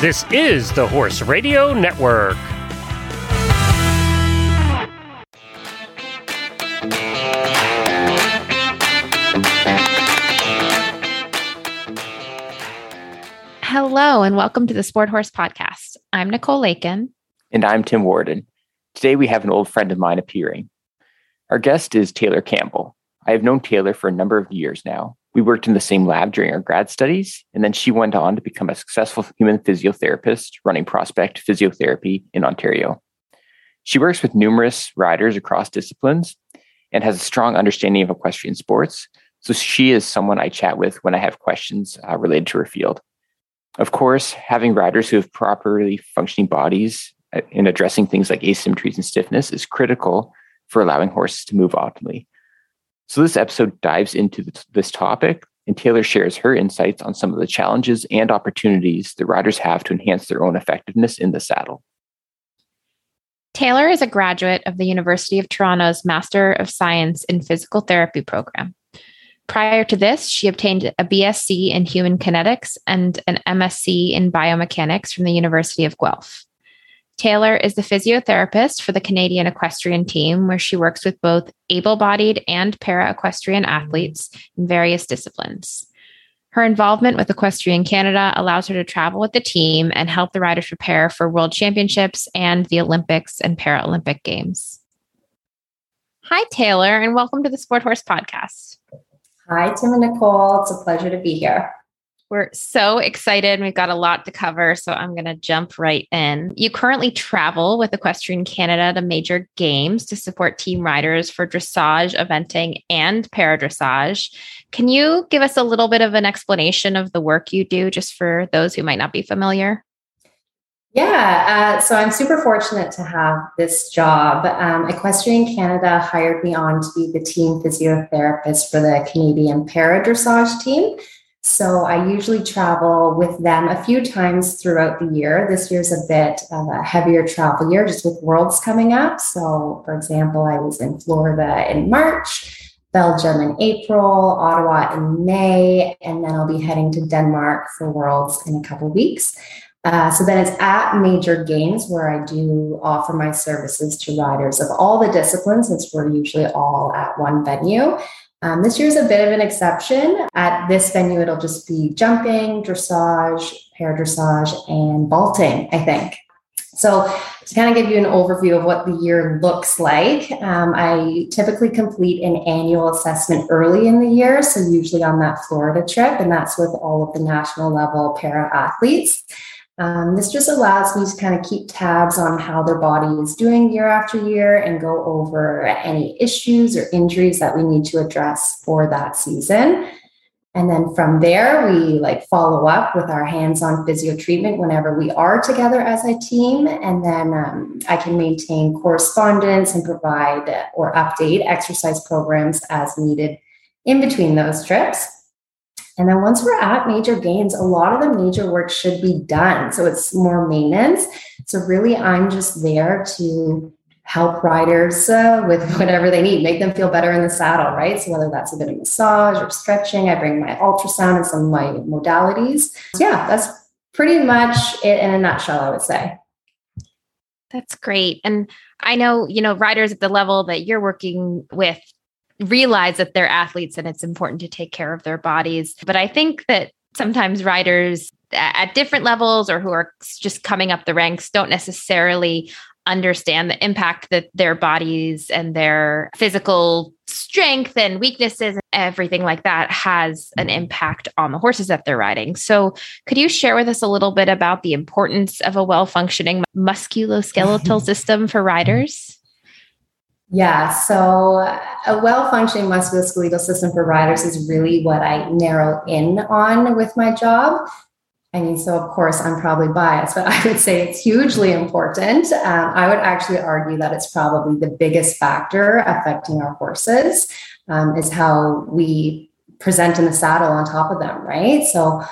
This is the Horse Radio Network. Hello, and welcome to the Sport Horse Podcast. I'm Nicole Lakin. And I'm Tim Worden. Today we have an old friend of mine appearing. Our guest is Taylor Campbell. I have known Taylor for a number of years now. We worked in the same lab during our grad studies, and then she went on to become a successful human physiotherapist running Prospect Physiotherapy in Ontario. She works with numerous riders across disciplines and has a strong understanding of equestrian sports. So she is someone I chat with when I have questions uh, related to her field. Of course, having riders who have properly functioning bodies uh, in addressing things like asymmetries and stiffness is critical for allowing horses to move optimally. So, this episode dives into this topic, and Taylor shares her insights on some of the challenges and opportunities that riders have to enhance their own effectiveness in the saddle. Taylor is a graduate of the University of Toronto's Master of Science in Physical Therapy program. Prior to this, she obtained a BSc in Human Kinetics and an MSc in Biomechanics from the University of Guelph. Taylor is the physiotherapist for the Canadian equestrian team, where she works with both able bodied and para equestrian athletes in various disciplines. Her involvement with Equestrian Canada allows her to travel with the team and help the riders prepare for world championships and the Olympics and Paralympic Games. Hi, Taylor, and welcome to the Sport Horse Podcast. Hi, Tim and Nicole. It's a pleasure to be here. We're so excited. We've got a lot to cover, so I'm going to jump right in. You currently travel with Equestrian Canada to major games to support team riders for dressage, eventing, and paradressage. Can you give us a little bit of an explanation of the work you do, just for those who might not be familiar? Yeah, uh, so I'm super fortunate to have this job. Um, Equestrian Canada hired me on to be the team physiotherapist for the Canadian para dressage team. So I usually travel with them a few times throughout the year. This year's a bit of a heavier travel year just with Worlds coming up. So, for example, I was in Florida in March, Belgium in April, Ottawa in May, and then I'll be heading to Denmark for Worlds in a couple weeks. Uh, so then it's at major games where I do offer my services to riders of all the disciplines, since we're usually all at one venue. Um, this year's a bit of an exception. At this venue, it'll just be jumping, dressage, para dressage, and vaulting, I think. So, to kind of give you an overview of what the year looks like, um, I typically complete an annual assessment early in the year. So, usually on that Florida trip, and that's with all of the national level para athletes. Um, this just allows me to kind of keep tabs on how their body is doing year after year and go over any issues or injuries that we need to address for that season. And then from there, we like follow up with our hands on physio treatment whenever we are together as a team. And then um, I can maintain correspondence and provide or update exercise programs as needed in between those trips. And then once we're at major gains, a lot of the major work should be done. So it's more maintenance. So really, I'm just there to help riders uh, with whatever they need, make them feel better in the saddle, right? So whether that's a bit of massage or stretching, I bring my ultrasound and some of my modalities. So yeah, that's pretty much it in a nutshell, I would say. That's great. And I know, you know, riders at the level that you're working with realize that they're athletes and it's important to take care of their bodies. But I think that sometimes riders at different levels or who are just coming up the ranks don't necessarily understand the impact that their bodies and their physical strength and weaknesses and everything like that has an impact on the horses that they're riding. So, could you share with us a little bit about the importance of a well functioning musculoskeletal system for riders? Yeah, so a well functioning musculoskeletal system for riders is really what I narrow in on with my job. I mean, so of course, I'm probably biased, but I would say it's hugely important. Um, I would actually argue that it's probably the biggest factor affecting our horses, um, is how we present in the saddle on top of them, right? So,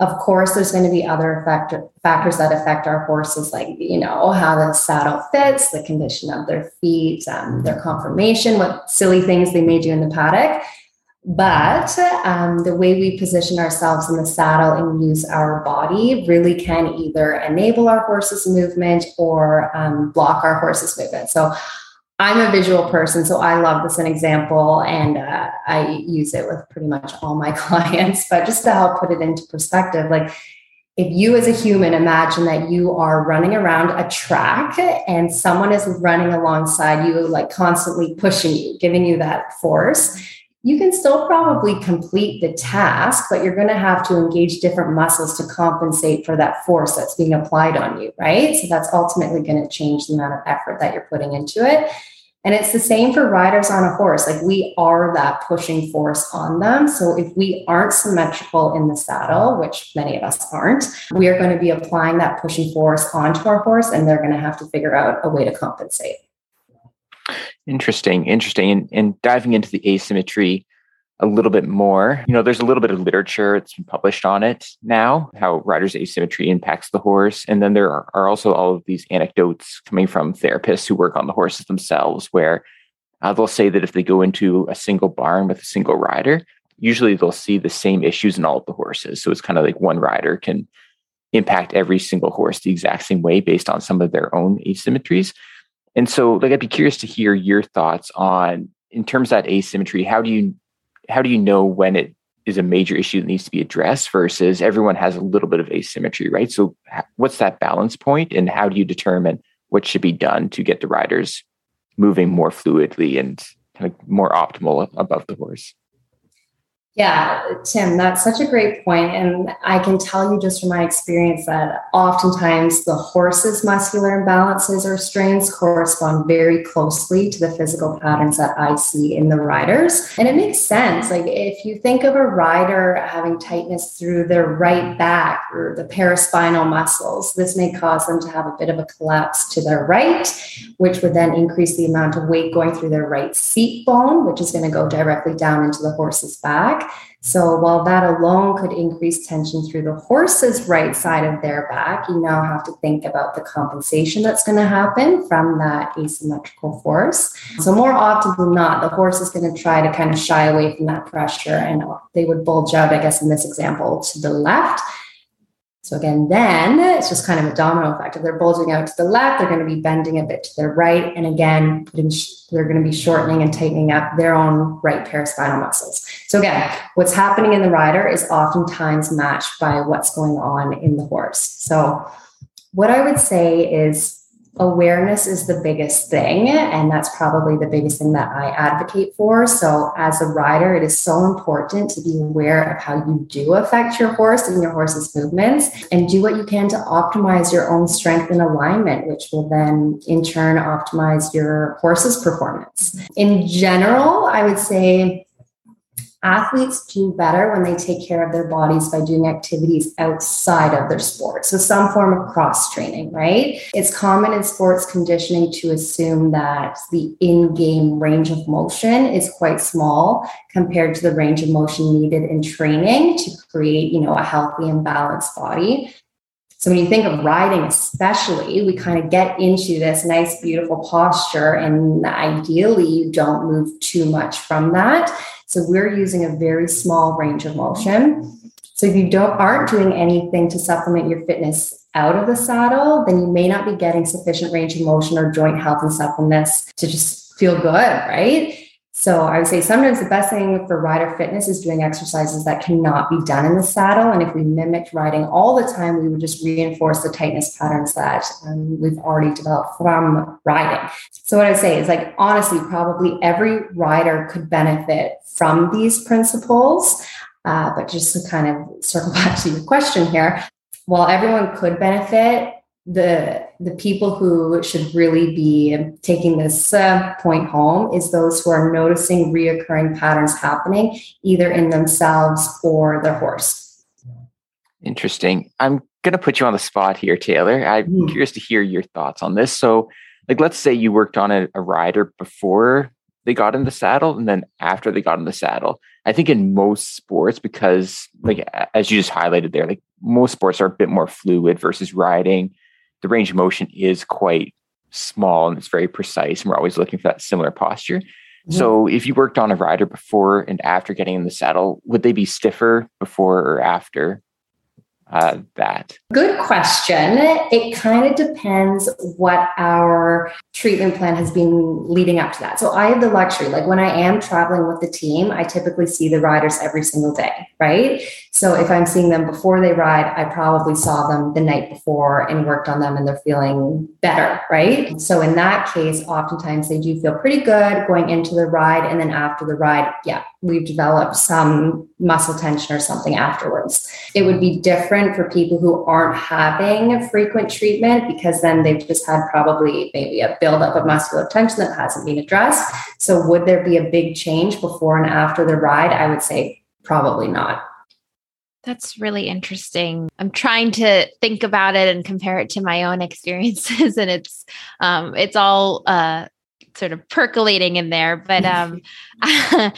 of course, there's going to be other factor, factors that affect our horses, like, you know, how the saddle fits, the condition of their feet, um, their conformation, what silly things they may do in the paddock. But um, the way we position ourselves in the saddle and use our body really can either enable our horse's movement or um, block our horse's movement. So I'm a visual person, so I love this an example, and uh, I use it with pretty much all my clients. But just to help put it into perspective, like if you as a human imagine that you are running around a track and someone is running alongside you, like constantly pushing you, giving you that force, you can still probably complete the task, but you're going to have to engage different muscles to compensate for that force that's being applied on you, right? So that's ultimately going to change the amount of effort that you're putting into it. And it's the same for riders on a horse. Like we are that pushing force on them. So if we aren't symmetrical in the saddle, which many of us aren't, we are going to be applying that pushing force onto our horse and they're going to have to figure out a way to compensate. Interesting, interesting. And, and diving into the asymmetry a little bit more, you know, there's a little bit of literature that's been published on it now, how riders' asymmetry impacts the horse. And then there are, also all of these anecdotes coming from therapists who work on the horses themselves, where uh, they'll say that if they go into a single barn with a single rider, usually they'll see the same issues in all of the horses. So it's kind of like one rider can impact every single horse the exact same way based on some of their own asymmetries. And so, like, I'd be curious to hear your thoughts on, in terms of that asymmetry, how do you how do you know when it is a major issue that needs to be addressed versus everyone has a little bit of asymmetry, right? So, what's that balance point, and how do you determine what should be done to get the riders moving more fluidly and kind of more optimal above the horse? Yeah, Tim, that's such a great point. And I can tell you just from my experience that oftentimes the horse's muscular imbalances or strains correspond very closely to the physical patterns that I see in the riders. And it makes sense. Like if you think of a rider having tightness through their right back or the paraspinal muscles, this may cause them to have a bit of a collapse to their right, which would then increase the amount of weight going through their right seat bone, which is going to go directly down into the horse's back. So while that alone could increase tension through the horse's right side of their back, you now have to think about the compensation that's going to happen from that asymmetrical force. So more often than not, the horse is going to try to kind of shy away from that pressure and they would bulge out, I guess, in this example, to the left so again, then it's just kind of a domino effect. If they're bulging out to the left, they're going to be bending a bit to their right. And again, they're going to be shortening and tightening up their own right paraspinal muscles. So again, what's happening in the rider is oftentimes matched by what's going on in the horse. So what I would say is awareness is the biggest thing and that's probably the biggest thing that i advocate for. So as a rider it is so important to be aware of how you do affect your horse and your horse's movements and do what you can to optimize your own strength and alignment which will then in turn optimize your horse's performance. In general i would say athletes do better when they take care of their bodies by doing activities outside of their sport. So, some form of cross training, right? It's common in sports conditioning to assume that the in game range of motion is quite small compared to the range of motion needed in training to create, you know, a healthy and balanced body. So when you think of riding, especially, we kind of get into this nice, beautiful posture, and ideally, you don't move too much from that. So we're using a very small range of motion. So if you don't aren't doing anything to supplement your fitness out of the saddle, then you may not be getting sufficient range of motion or joint health and suppleness to just feel good, right? So I would say sometimes the best thing for rider fitness is doing exercises that cannot be done in the saddle. And if we mimicked riding all the time, we would just reinforce the tightness patterns that um, we've already developed from riding. So what I say is like, honestly, probably every rider could benefit from these principles. Uh, but just to kind of circle back to your question here, while everyone could benefit, the the people who should really be taking this uh, point home is those who are noticing reoccurring patterns happening either in themselves or their horse. Interesting. I'm going to put you on the spot here taylor. I'm mm. curious to hear your thoughts on this. So like let's say you worked on a, a rider before they got in the saddle and then after they got in the saddle. I think in most sports because like as you just highlighted there like most sports are a bit more fluid versus riding the range of motion is quite small and it's very precise. And we're always looking for that similar posture. Mm-hmm. So, if you worked on a rider before and after getting in the saddle, would they be stiffer before or after? uh, that? Good question. It kind of depends what our treatment plan has been leading up to that. So I have the luxury, like when I am traveling with the team, I typically see the riders every single day, right? So if I'm seeing them before they ride, I probably saw them the night before and worked on them and they're feeling better, right? So in that case, oftentimes they do feel pretty good going into the ride. And then after the ride, yeah, we've developed some muscle tension or something afterwards. It would be different for people who aren't having frequent treatment because then they've just had probably maybe a buildup of muscular tension that hasn't been addressed. So, would there be a big change before and after the ride? I would say probably not. That's really interesting. I'm trying to think about it and compare it to my own experiences, and it's um, it's all uh, sort of percolating in there. But um, I,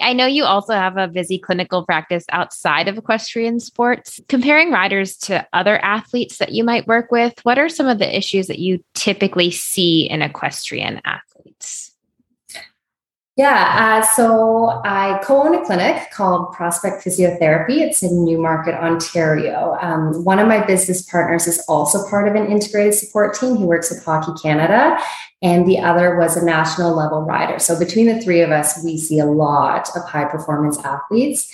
I know you also have a busy clinical practice outside of equestrian sports. Comparing riders to other athletes that you might work with, what are some of the issues that you typically see in equestrian athletes? Yeah, uh, so I co own a clinic called Prospect Physiotherapy. It's in Newmarket, Ontario. Um, one of my business partners is also part of an integrated support team. He works with Hockey Canada, and the other was a national level rider. So between the three of us, we see a lot of high performance athletes.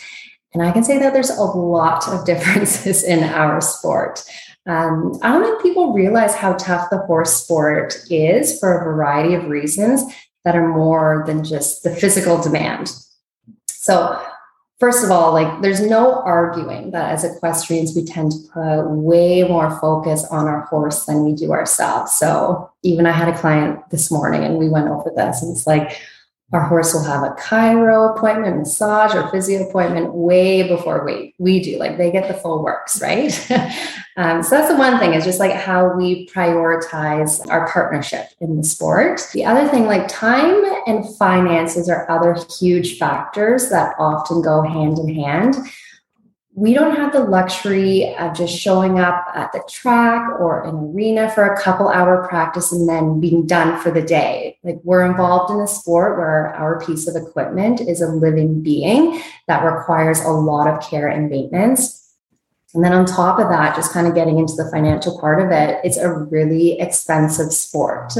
And I can say that there's a lot of differences in our sport. Um, I don't think people realize how tough the horse sport is for a variety of reasons that are more than just the physical demand. So, first of all, like there's no arguing that as equestrians, we tend to put way more focus on our horse than we do ourselves. So, even I had a client this morning and we went over this, and it's like, our horse will have a chiro appointment, massage, or physio appointment way before we we do. Like they get the full works, right? um, so that's the one thing is just like how we prioritize our partnership in the sport. The other thing, like time and finances, are other huge factors that often go hand in hand we don't have the luxury of just showing up at the track or an arena for a couple hour practice and then being done for the day. Like we're involved in a sport where our piece of equipment is a living being that requires a lot of care and maintenance. And then on top of that, just kind of getting into the financial part of it, it's a really expensive sport.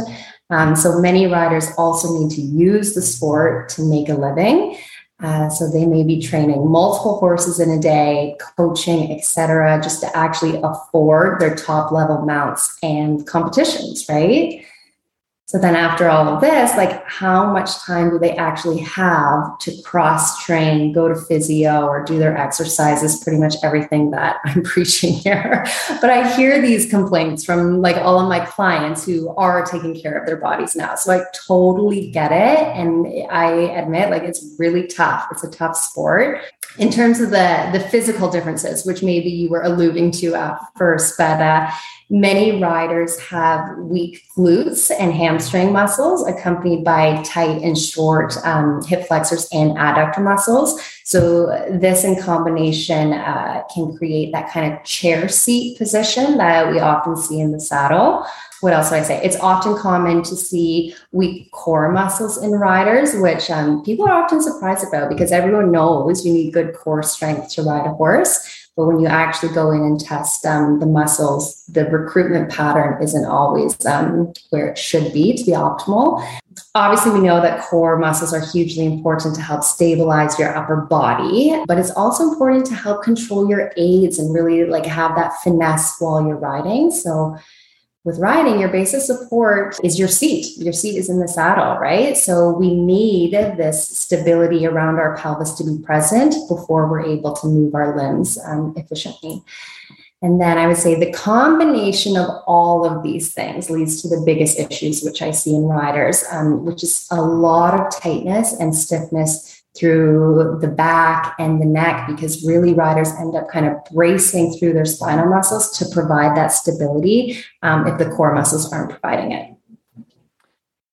Um, so many riders also need to use the sport to make a living. Uh, so they may be training multiple horses in a day, coaching, etc., just to actually afford their top level mounts and competitions, right? So then after all of this, like how much time do they actually have to cross train, go to physio or do their exercises, pretty much everything that I'm preaching here. But I hear these complaints from like all of my clients who are taking care of their bodies now. So I totally get it. And I admit like it's really tough. It's a tough sport. In terms of the, the physical differences, which maybe you were alluding to at first, but uh, Many riders have weak glutes and hamstring muscles, accompanied by tight and short um, hip flexors and adductor muscles. So, this in combination uh, can create that kind of chair seat position that we often see in the saddle. What else do I say? It's often common to see weak core muscles in riders, which um, people are often surprised about because everyone knows you need good core strength to ride a horse. But when you actually go in and test um, the muscles, the recruitment pattern isn't always um, where it should be to be optimal. Obviously, we know that core muscles are hugely important to help stabilize your upper body, but it's also important to help control your aids and really like have that finesse while you're riding. So with riding, your base of support is your seat. Your seat is in the saddle, right? So we need this stability around our pelvis to be present before we're able to move our limbs um, efficiently. And then I would say the combination of all of these things leads to the biggest issues, which I see in riders, um, which is a lot of tightness and stiffness through the back and the neck because really riders end up kind of bracing through their spinal muscles to provide that stability um, if the core muscles aren't providing it.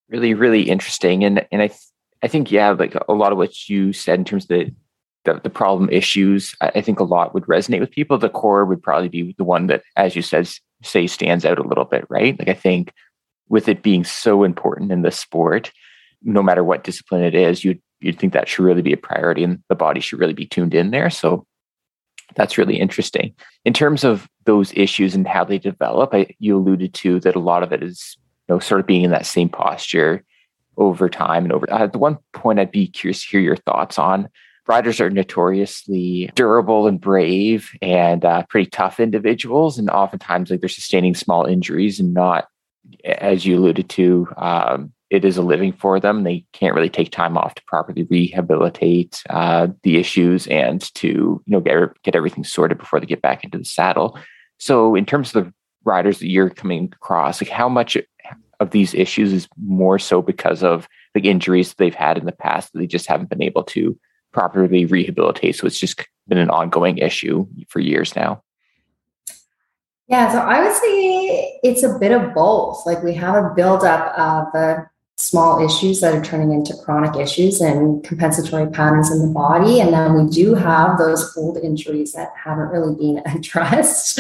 Really really interesting and and i th- i think yeah like a lot of what you said in terms of the the, the problem issues I, I think a lot would resonate with people. The core would probably be the one that as you said say stands out a little bit right? Like i think with it being so important in the sport no matter what discipline it is, you'd you'd think that should really be a priority and the body should really be tuned in there. So that's really interesting. In terms of those issues and how they develop, I, you alluded to that a lot of it is you know sort of being in that same posture over time and over. Uh, the one point I'd be curious to hear your thoughts on. Riders are notoriously durable and brave and uh, pretty tough individuals, and oftentimes like they're sustaining small injuries and not, as you alluded to, um, it is a living for them. They can't really take time off to properly rehabilitate uh, the issues and to you know get get everything sorted before they get back into the saddle. So, in terms of the riders that you're coming across, like how much of these issues is more so because of the injuries they've had in the past that they just haven't been able to properly rehabilitate. So it's just been an ongoing issue for years now. Yeah, so I would say it's a bit of both. Like we have a buildup of a small issues that are turning into chronic issues and compensatory patterns in the body. And then we do have those old injuries that haven't really been addressed.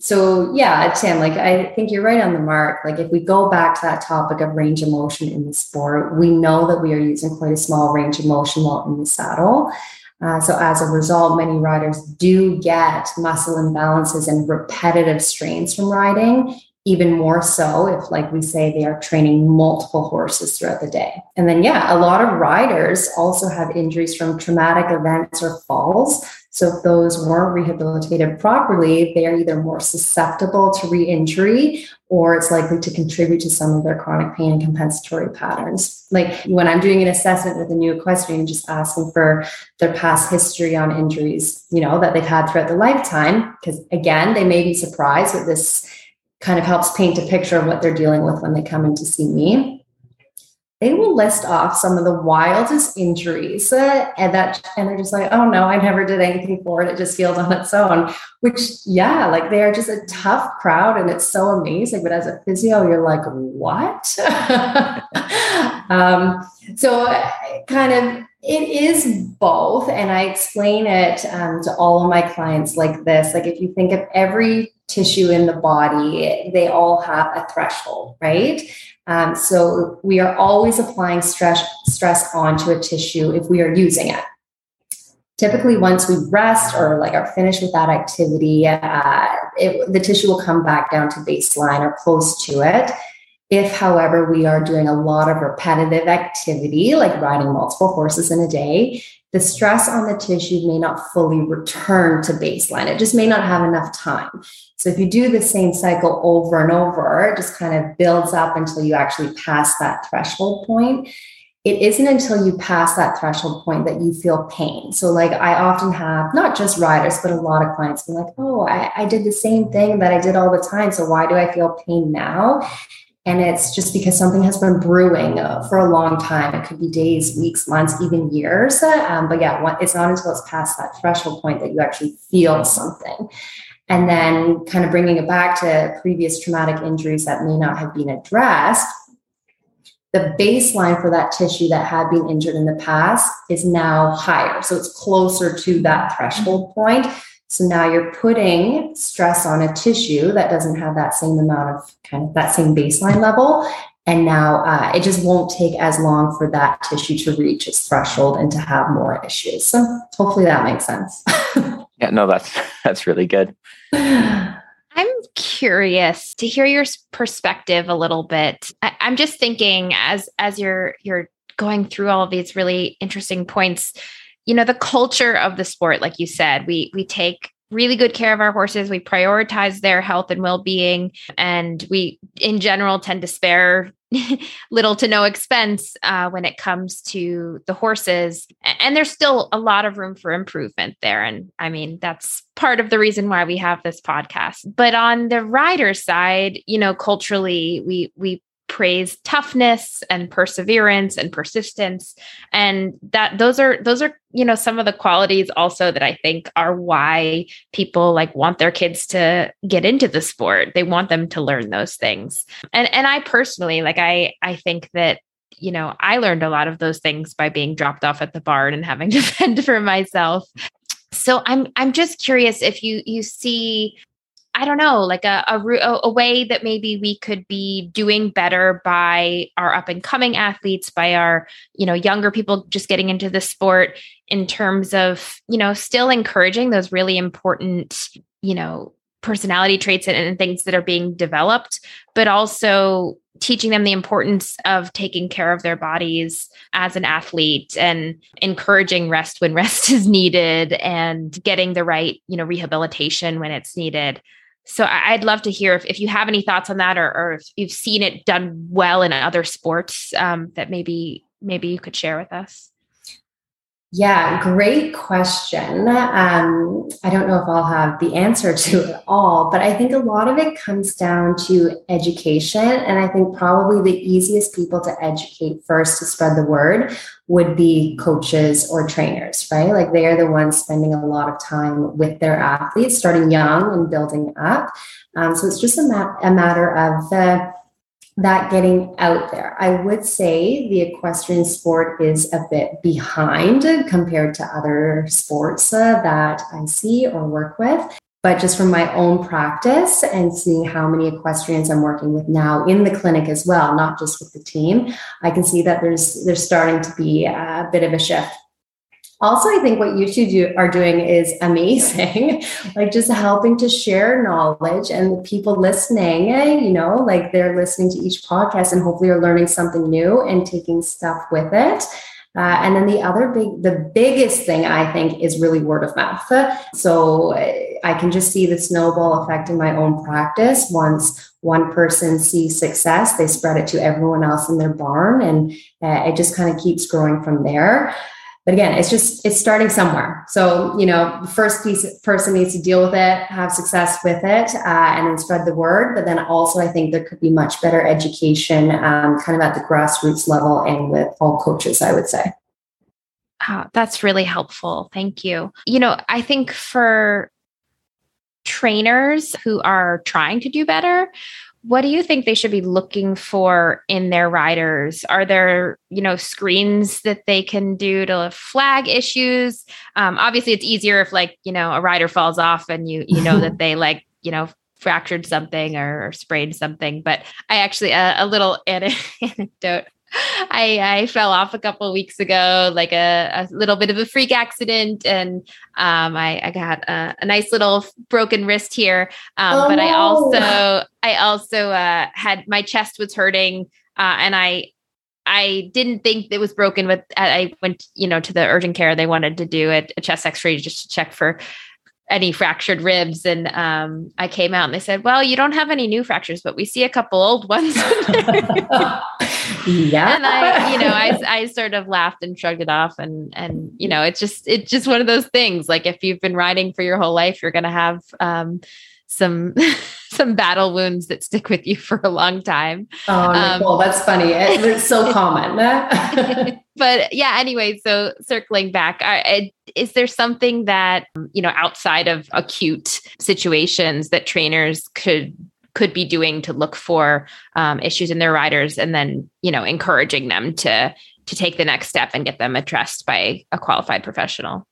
So, yeah, Tim, like I think you're right on the mark. Like, if we go back to that topic of range of motion in the sport, we know that we are using quite a small range of motion while in the saddle. Uh, so as a result, many riders do get muscle imbalances and repetitive strains from riding, even more so if like we say they are training multiple horses throughout the day. And then yeah a lot of riders also have injuries from traumatic events or falls. So if those weren't rehabilitated properly they are either more susceptible to re-injury or it's likely to contribute to some of their chronic pain and compensatory patterns. Like when i'm doing an assessment with a new equestrian just asking for their past history on injuries you know that they've had throughout their lifetime because again they may be surprised with this kind of helps paint a picture of what they're dealing with when they come in to see me. They will list off some of the wildest injuries, uh, and that, and they're just like, "Oh no, I never did anything for it. It just healed on its own." Which, yeah, like they are just a tough crowd, and it's so amazing. But as a physio, you're like, "What?" um, so, kind of it is both. And I explain it um, to all of my clients like this. Like, if you think of every tissue in the body, they all have a threshold, right? Um, so we are always applying stress stress onto a tissue if we are using it. Typically, once we rest or like are finished with that activity, uh, it, the tissue will come back down to baseline or close to it. If, however, we are doing a lot of repetitive activity, like riding multiple horses in a day, the stress on the tissue may not fully return to baseline. It just may not have enough time. So if you do the same cycle over and over, it just kind of builds up until you actually pass that threshold point. It isn't until you pass that threshold point that you feel pain. So, like, I often have not just riders, but a lot of clients be like, Oh, I, I did the same thing that I did all the time. So, why do I feel pain now? And it's just because something has been brewing for a long time. It could be days, weeks, months, even years. Um, but yeah, it's not until it's past that threshold point that you actually feel something. And then kind of bringing it back to previous traumatic injuries that may not have been addressed. The baseline for that tissue that had been injured in the past is now higher. So it's closer to that threshold point. So now you're putting stress on a tissue that doesn't have that same amount of kind of that same baseline level. And now uh, it just won't take as long for that tissue to reach its threshold and to have more issues. So hopefully that makes sense. yeah, no, that's that's really good. I'm curious to hear your perspective a little bit. I, I'm just thinking as as you're you're going through all of these really interesting points you know the culture of the sport like you said we we take really good care of our horses we prioritize their health and well-being and we in general tend to spare little to no expense uh, when it comes to the horses. And there's still a lot of room for improvement there and i mean that's part of the reason why we have this podcast. But on the rider side you know culturally we we praise toughness and perseverance and persistence. And that those are those are you know some of the qualities also that i think are why people like want their kids to get into the sport. They want them to learn those things. And and i personally like i i think that you know i learned a lot of those things by being dropped off at the barn and having to fend for myself. So i'm i'm just curious if you you see I don't know, like a, a, a way that maybe we could be doing better by our up and coming athletes, by our, you know, younger people just getting into the sport in terms of, you know, still encouraging those really important, you know, personality traits and, and things that are being developed, but also teaching them the importance of taking care of their bodies as an athlete and encouraging rest when rest is needed and getting the right you know rehabilitation when it's needed. So i'd love to hear if, if you have any thoughts on that or, or if you've seen it done well in other sports um, that maybe maybe you could share with us yeah, great question. Um, I don't know if I'll have the answer to it all, but I think a lot of it comes down to education. And I think probably the easiest people to educate first to spread the word would be coaches or trainers, right? Like they are the ones spending a lot of time with their athletes, starting young and building up. Um, so it's just a, a matter of the that getting out there. I would say the equestrian sport is a bit behind compared to other sports uh, that I see or work with. But just from my own practice and seeing how many equestrians I'm working with now in the clinic as well, not just with the team, I can see that there's there's starting to be a bit of a shift also i think what you two do, are doing is amazing. Like just helping to share knowledge and the people listening you know like they're listening to each podcast and hopefully are learning something new and taking stuff with it. Uh, and then the other big the biggest thing i think is really word of mouth. So i can just see the snowball effect in my own practice. Once one person sees success they spread it to everyone else in their barn and uh, it just kind of keeps growing from there but again it's just it's starting somewhere. So you know the first piece person needs to deal with it have success with it uh, and then spread the word. But then also i think there could be much better education um, kind of at the grassroots level and with all coaches i would say. Oh, that's really helpful. Thank you. You know i think for trainers who are trying to do better what do you think they should be looking for in their riders? Are there you know screens that they can do to flag issues? Um, obviously it's easier if like you know a rider falls off and you you know that they like you know fractured something or, or sprained something. But i actually uh, a little anecdote I, I fell off a couple weeks ago, like a, a, little bit of a freak accident, and um, I, I, got a, a, nice little broken wrist here. Um, oh, but I also, I also uh, had my chest was hurting, uh, and I, I didn't think it was broken. But I went, you know, to the urgent care. They wanted to do a, a chest X-ray just to check for any fractured ribs. And um, I came out and they said, Well, you don't have any new fractures, but we see a couple old ones. yeah. And I, you know, I, I sort of laughed and shrugged it off. And, and, you know, it's just, it's just one of those things. Like if you've been riding for your whole life, you're going to have um, some, some battle wounds that stick with you for a long time. Oh, Nicole, um, that's funny. It's so common. but yeah, anyway, so circling back, I, is there something that, you know, outside of acute situations that trainers could could be doing to look for um, issues in their riders and then you know encouraging them to to take the next step and get them addressed by a qualified professional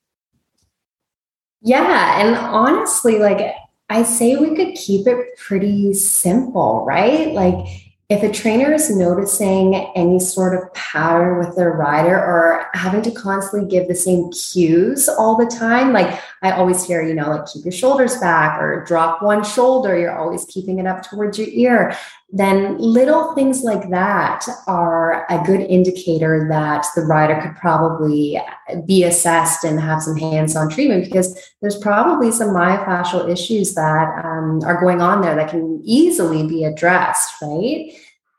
yeah and honestly like i say we could keep it pretty simple right? Like if a trainer is noticing any sort of pattern with their rider or having to constantly give the same cues all the time, like I always hear, you know, like keep your shoulders back or drop one shoulder, you're always keeping it up towards your ear, then little things like that are a good indicator that the rider could probably be assessed and have some hands on treatment because there's probably some myofascial issues that um, are going on there that can easily be addressed, right?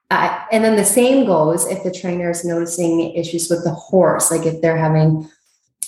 Uh, and then the same goes if the trainer is noticing issues with the horse, like if they're having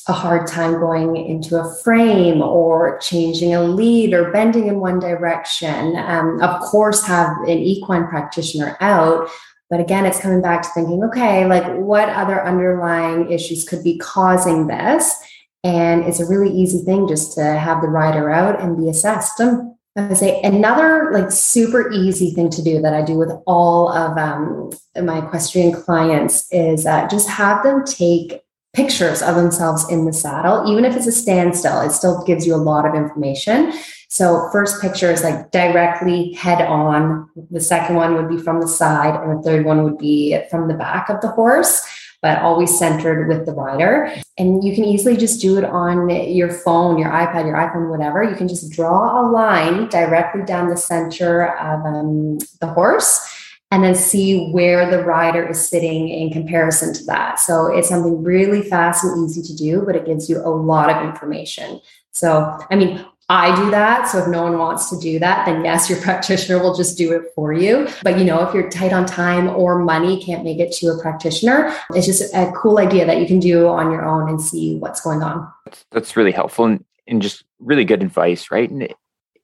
a hard time going into a frame or changing a lead or bending in one direction. Um, of course, have an equine practitioner out. But again, it's coming back to thinking, okay, like what other underlying issues could be causing this? And it's a really easy thing just to have the rider out and be assessed. Um, I would say another like super easy thing to do that I do with all of um, my equestrian clients is uh, just have them take pictures of themselves in the saddle. Even if it's a standstill, it still gives you a lot of information. So, first picture is like directly head on. The second one would be from the side, and the third one would be from the back of the horse, but always centered with the rider. And you can easily just do it on your phone, your iPad, your iPhone, whatever. You can just draw a line directly down the center of um, the horse and then see where the rider is sitting in comparison to that. So it's something really fast and easy to do, but it gives you a lot of information. So, I mean, I do that. So if no one wants to do that, then yes, your practitioner will just do it for you. But you know, if you're tight on time or money, can't make it to a practitioner, it's just a cool idea that you can do on your own and see what's going on. That's really helpful and, and just really good advice, right? And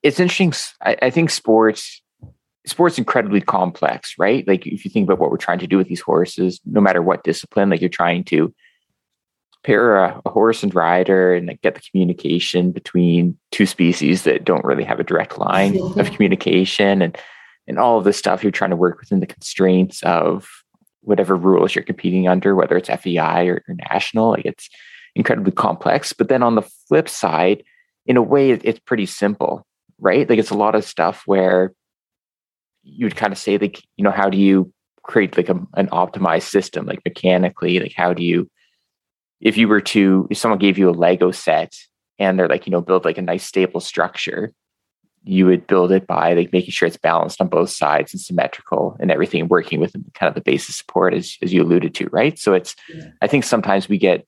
it's interesting. I, I think sports sports incredibly complex, right? Like if you think about what we're trying to do with these horses, no matter what discipline, like you're trying to pair a, a, horse and rider and like get the communication between two species that don't really have a direct line of communication and and all of this stuff. You're trying to work within the constraints of whatever rules you're competing under whether it's FEI or, or national like it's incredibly complex. But then on the flip side in a way it's pretty simple right? Like it's a lot of stuff where you'd kind of say like you know how do you create like a, an optimized system like mechanically like how do you if you were to if someone gave you a lego set and they're like you know build like a nice stable structure you would build it by like making sure it's balanced on both sides and symmetrical and everything working with kind of the basis support as, as you alluded to right so it's yeah. i think sometimes we get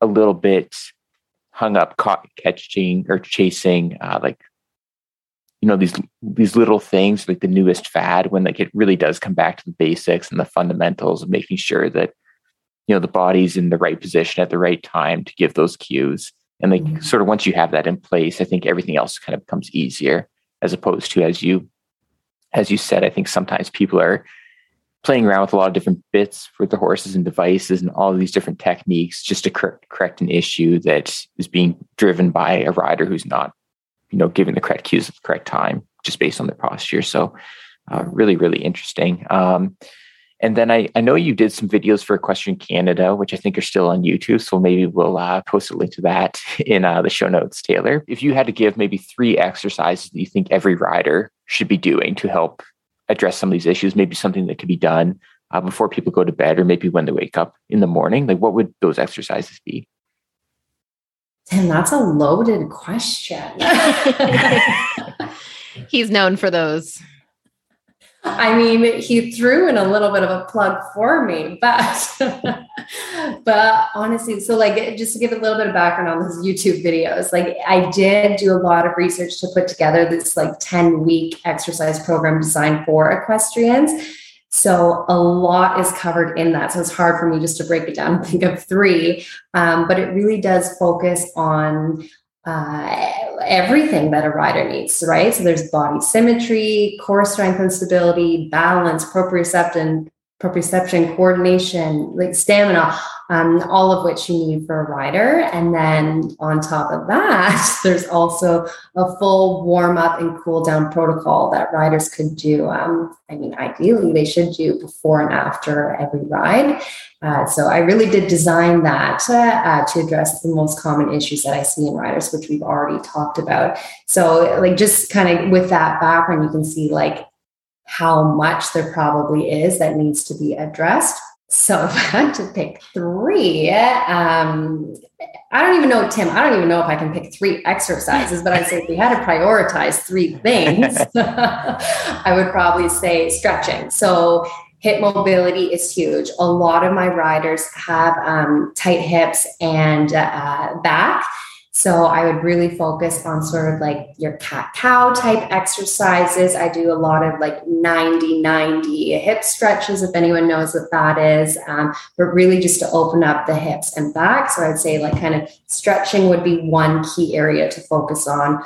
a little bit hung up caught catching or chasing uh, like you know these these little things like the newest fad when like it really does come back to the basics and the fundamentals of making sure that you know the body's in the right position at the right time to give those cues and like mm-hmm. sort of once you have that in place i think everything else kind of becomes easier as opposed to as you as you said i think sometimes people are playing around with a lot of different bits for the horses and devices and all these different techniques just to cor- correct an issue that is being driven by a rider who's not you know, giving the correct cues at the correct time, just based on their posture. So, uh, really, really interesting. Um, and then I, I know you did some videos for Equestrian Canada, which I think are still on YouTube. So maybe we'll uh, post a link to that in uh, the show notes, Taylor. If you had to give maybe three exercises that you think every rider should be doing to help address some of these issues, maybe something that could be done uh, before people go to bed or maybe when they wake up in the morning, like what would those exercises be? Tim, that's a loaded question. He's known for those. I mean, he threw in a little bit of a plug for me, but but honestly, so like just to give a little bit of background on those YouTube videos, like I did do a lot of research to put together this like 10 week exercise program designed for equestrians so a lot is covered in that. So it's hard for me just to break it down and think of three, um, but it really does focus on uh, everything that a rider needs, right? So there's body symmetry, core strength and stability, balance, proprioception, proprioception, coordination, like stamina, um, all of which you need for a rider. And then on top of that, there's also a full warm up and cool down protocol that riders could do. Um, I mean, ideally, they should do before and after every ride. Uh, so I really did design that uh, to address the most common issues that I see in riders, which we've already talked about. So, like, just kind of with that background, you can see like how much there probably is that needs to be addressed. So if I had to pick three, um, I don't even know, Tim, I don't even know if I can pick three exercises, but I'd say if we had to prioritize three things, I would probably say stretching. So hip mobility is huge. A lot of my riders have um, tight hips and uh, back. So I would really focus on sort of like your cat cow type exercises. I do a lot of like 90 90 hip stretches, if anyone knows what that is, um, but really just to open up the hips and back. So I'd say like kind of stretching would be one key area to focus on.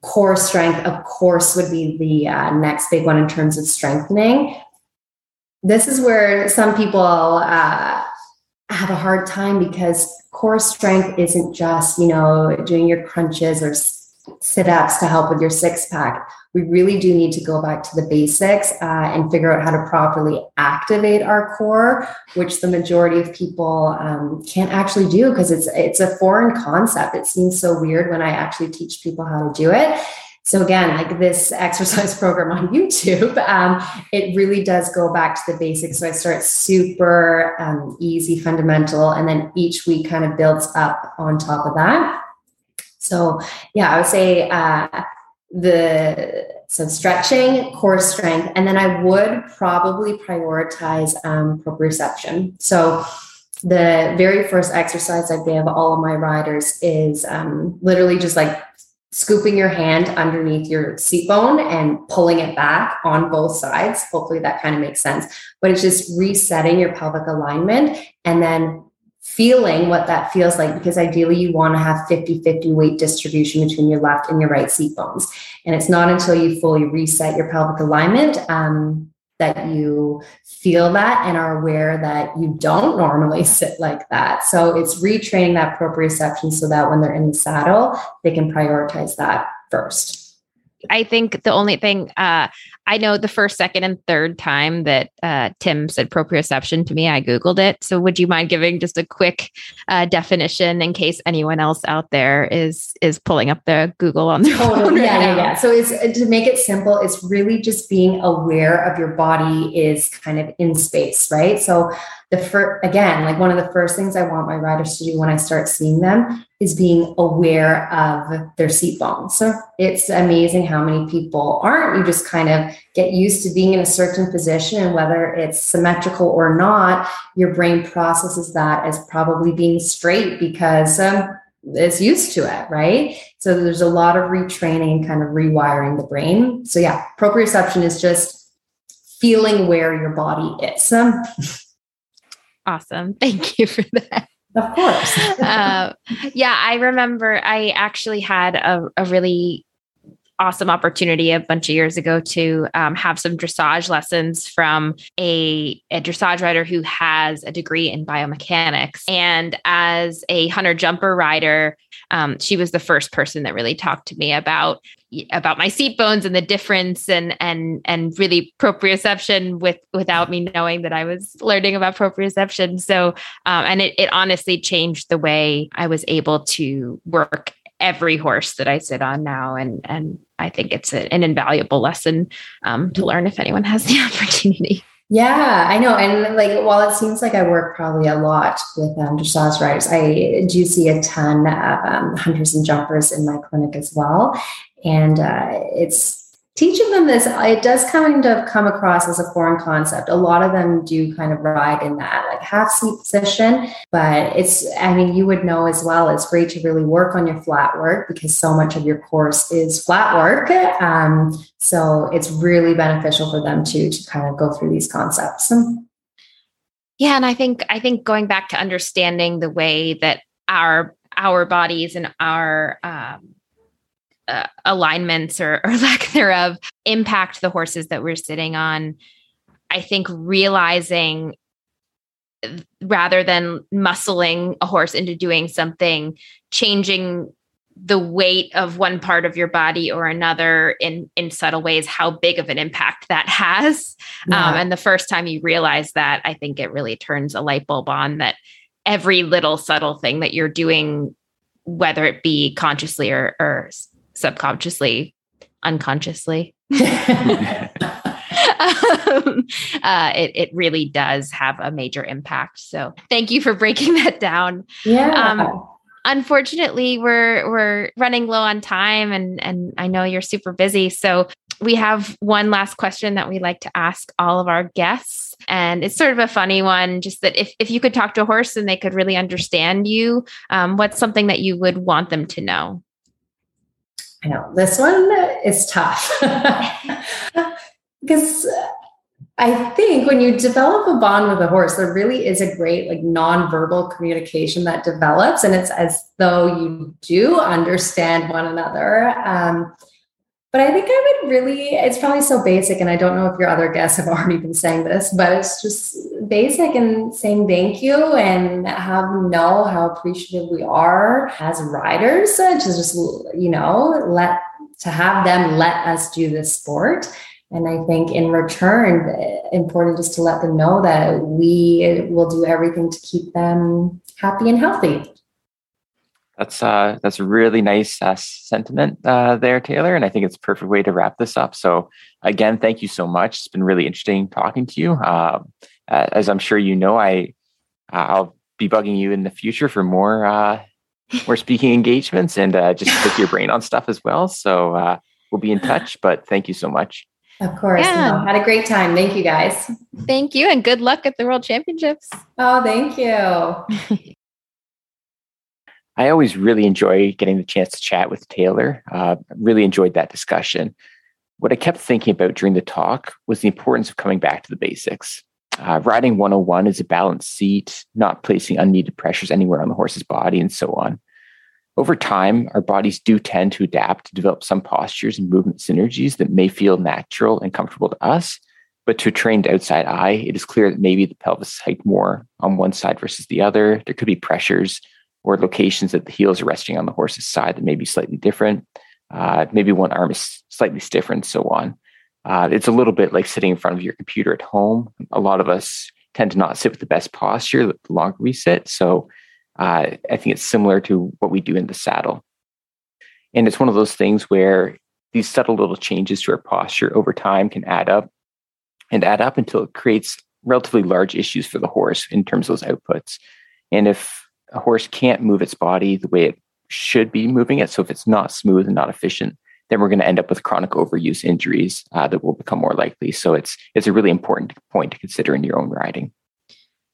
Core strength, of course, would be the uh, next big one in terms of strengthening. This is where some people uh, have a hard time because core strength isn't just, you know, doing your crunches or sit ups to help with your six pack. We really do need to go back to the basics uh, and figure out how to properly activate our core, which the majority of people um, can't actually do because it's it's a foreign concept. It seems so weird when I actually teach people how to do it. So again, like this exercise program on YouTube, um, it really does go back to the basics. So I start super um, easy, fundamental, and then each week kind of builds up on top of that. So yeah, I would say uh, the so stretching, core strength, and then I would probably prioritize um, proprioception. So the very first exercise I give all of my riders is um, literally just like scooping your hand underneath your seat bone and pulling it back on both sides. Hopefully that kind of makes sense. But it's just resetting your pelvic alignment and then feeling what that feels like because ideally you want to have 50 50 weight distribution between your left and your right seat bones. And it's not until you fully reset your pelvic alignment um, that you feel that and are aware that you don't normally sit like that. So it's retraining that proprioception so that when they're in the saddle, they can prioritize that first. I think the only thing uh, I know the first, second, and third time that uh, Tim said proprioception to me, I Googled it. So would you mind giving just a quick uh, definition in case anyone else out there is is pulling up the Google on their phone? Right yeah, yeah, yeah. So it's to make it simple, it's really just being aware of your body is kind of in space, right? So the first again like one of the first things i want my riders to do when i start seeing them is being aware of their seat bones so it's amazing how many people aren't you just kind of get used to being in a certain position and whether it's symmetrical or not your brain processes that as probably being straight because um, it's used to it, right? So there's a lot of retraining kind of rewiring the brain. So yeah, proprioception is just feeling where your body is. Awesome. Thank you for that. Of course. uh, yeah, I remember I actually had a, a, really awesome opportunity a bunch of years ago to um, have some dressage lessons from a, a dressage rider who has a degree in biomechanics. And as a hunter jumper rider, um, she was the first person that really talked to me about about my seat bones and the difference and and and really proprioception with without me knowing that I was learning about proprioception. So um, and it it honestly changed the way I was able to work every horse that I sit on now. And and I think it's a, an invaluable lesson um, to learn if anyone has the opportunity. Yeah, I know. And like, while it seems like I work probably a lot with um, dressage riders, I do see a ton of um, hunters and jumpers in my clinic as well and uh, it's teaching them this it does kind of come across as a foreign concept. A lot of them do kind of ride in that like half seat position but it's i mean you would know as well it's great to really work on your flat work because so much of your course is flat work. Um, so it's really beneficial for them to to kind of go through these concepts. Yeah and i think i think going back to understanding the way that our our bodies and our um, uh, alignments or, or lack thereof impact the horses that we're sitting on. I think realizing rather than muscling a horse into doing something, changing the weight of one part of your body or another in in subtle ways how big of an impact that has yeah. um, and the first time you realize that i think it really turns a light bulb on that every little subtle thing that you're doing whether it be consciously or, or subconsciously, unconsciously. um, uh, it, it really does have a major impact. So thank you for breaking that down. Yeah. Um, unfortunately, we're we're running low on time, and and I know you're super busy. So we have one last question that we like to ask all of our guests. And it's sort of a funny one, just that if, if you could talk to a horse and they could really understand you, um, what's something that you would want them to know? I know this one is tough because I think when you develop a bond with a horse, there really is a great like nonverbal communication that develops, and it's as though you do understand one another. Um, But I think I would really, it's probably so basic. And I don't know if your other guests have already been saying this, but it's just basic and saying thank you and have know how appreciative we are as riders uh, to just, you know, let, to have them let us do this sport. And I think in return, important just to let them know that we will do everything to keep them happy and healthy. That's uh, that's a really nice uh, sentiment uh, there, Taylor, and I think it's a perfect way to wrap this up. So, again, thank you so much. It's been really interesting talking to you. Um, as I'm sure you know, I I'll be bugging you in the future for more uh, more speaking engagements and uh, just pick your brain on stuff as well. So uh, we'll be in touch. But thank you so much. Of course. Yeah. No, had a great time. Thank you guys. Thank you, and good luck at the World Championships. Oh, thank you. I always really enjoy getting the chance to chat with Taylor. Uh, really enjoyed that discussion. What I kept thinking about during the talk was the importance of coming back to the basics. Uh, riding 101 is a balanced seat, not placing unneeded pressures anywhere on the horse's body, and so on. Over time, our bodies do tend to adapt to develop some postures and movement synergies that may feel natural and comfortable to us, but to a trained outside eye, it is clear that maybe the pelvis is hiked more on one side versus the other. There could be pressures or locations that the heels are resting on the horse's side that may be slightly different. Uh, maybe one arm is slightly stiffer and so on. Uh, it's a little bit like sitting in front of your computer at home. A lot of us tend to not sit with the best posture the longer we sit. So uh, I think it's similar to what we do in the saddle. And it's one of those things where these subtle little changes to our posture over time can add up and add up until it creates relatively large issues for the horse in terms of those outputs. And if a horse can't move its body the way it should be moving it. So if it's not smooth and not efficient, then we're going to end up with chronic overuse injuries uh, that will become more likely. So it's it's a really important point to consider in your own riding.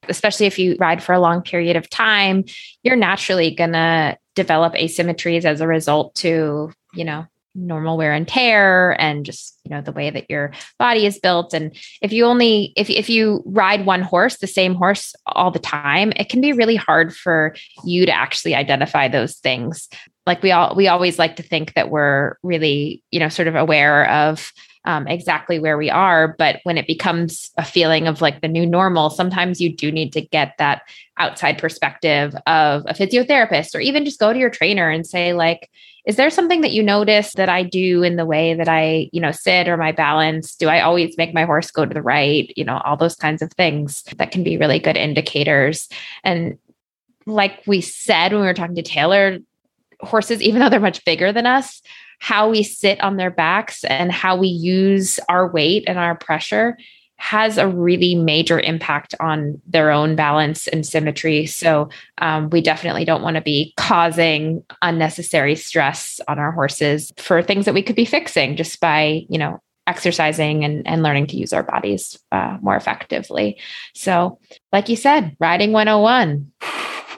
Especially if you ride for a long period of time, you're naturally going to develop asymmetries as a result to, you know, normal wear and tear and just you know the way that your body is built and if you only if, if you ride one horse the same horse all the time it can be really hard for you to actually identify those things like we all we always like to think that we're really you know sort of aware of um, exactly where we are. But when it becomes a feeling of like the new normal, sometimes you do need to get that outside perspective of a physiotherapist or even just go to your trainer and say, like, is there something that you notice that I do in the way that I, you know, sit or my balance? Do I always make my horse go to the right? You know, all those kinds of things that can be really good indicators. And like we said when we were talking to Taylor, horses, even though they're much bigger than us, how we sit on their backs and how we use our weight and our pressure has a really major impact on their own balance and symmetry. So um, we definitely don't want to be causing unnecessary stress on our horses for things that we could be fixing just by, you know, exercising and, and learning to use our bodies uh, more effectively. So, like you said, riding 101.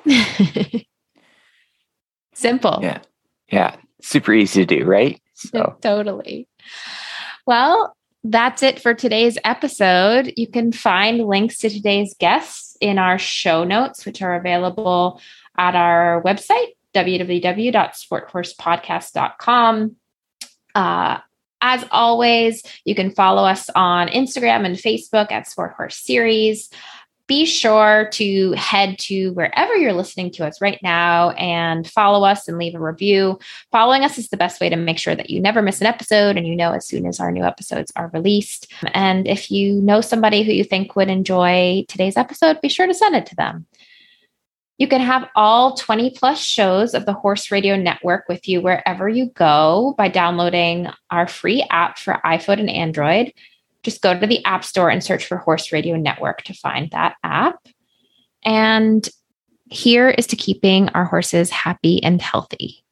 Simple. Yeah. Yeah super easy to do, right? So. totally. Well, that's it for today's episode. You can find links to today's guests in our show notes, which are available at our website, www.sporthorsepodcast.com. Uh, as always, you can follow us on Instagram and Facebook at Sport Horse Series be sure to head to wherever you're listening to us right now and follow us and leave a review. Following us is the best way to make sure that you never miss an episode and you know as soon as our new episodes are released. And if you know somebody who you think would enjoy today's episode, be sure to send it to them. You can have all 20 plus shows of the Horse Radio Network with you wherever you go by downloading our free app for iPhone and Android just go to the App Store and search for Horse Radio Network to find that app. And here is to keeping our horses happy and healthy.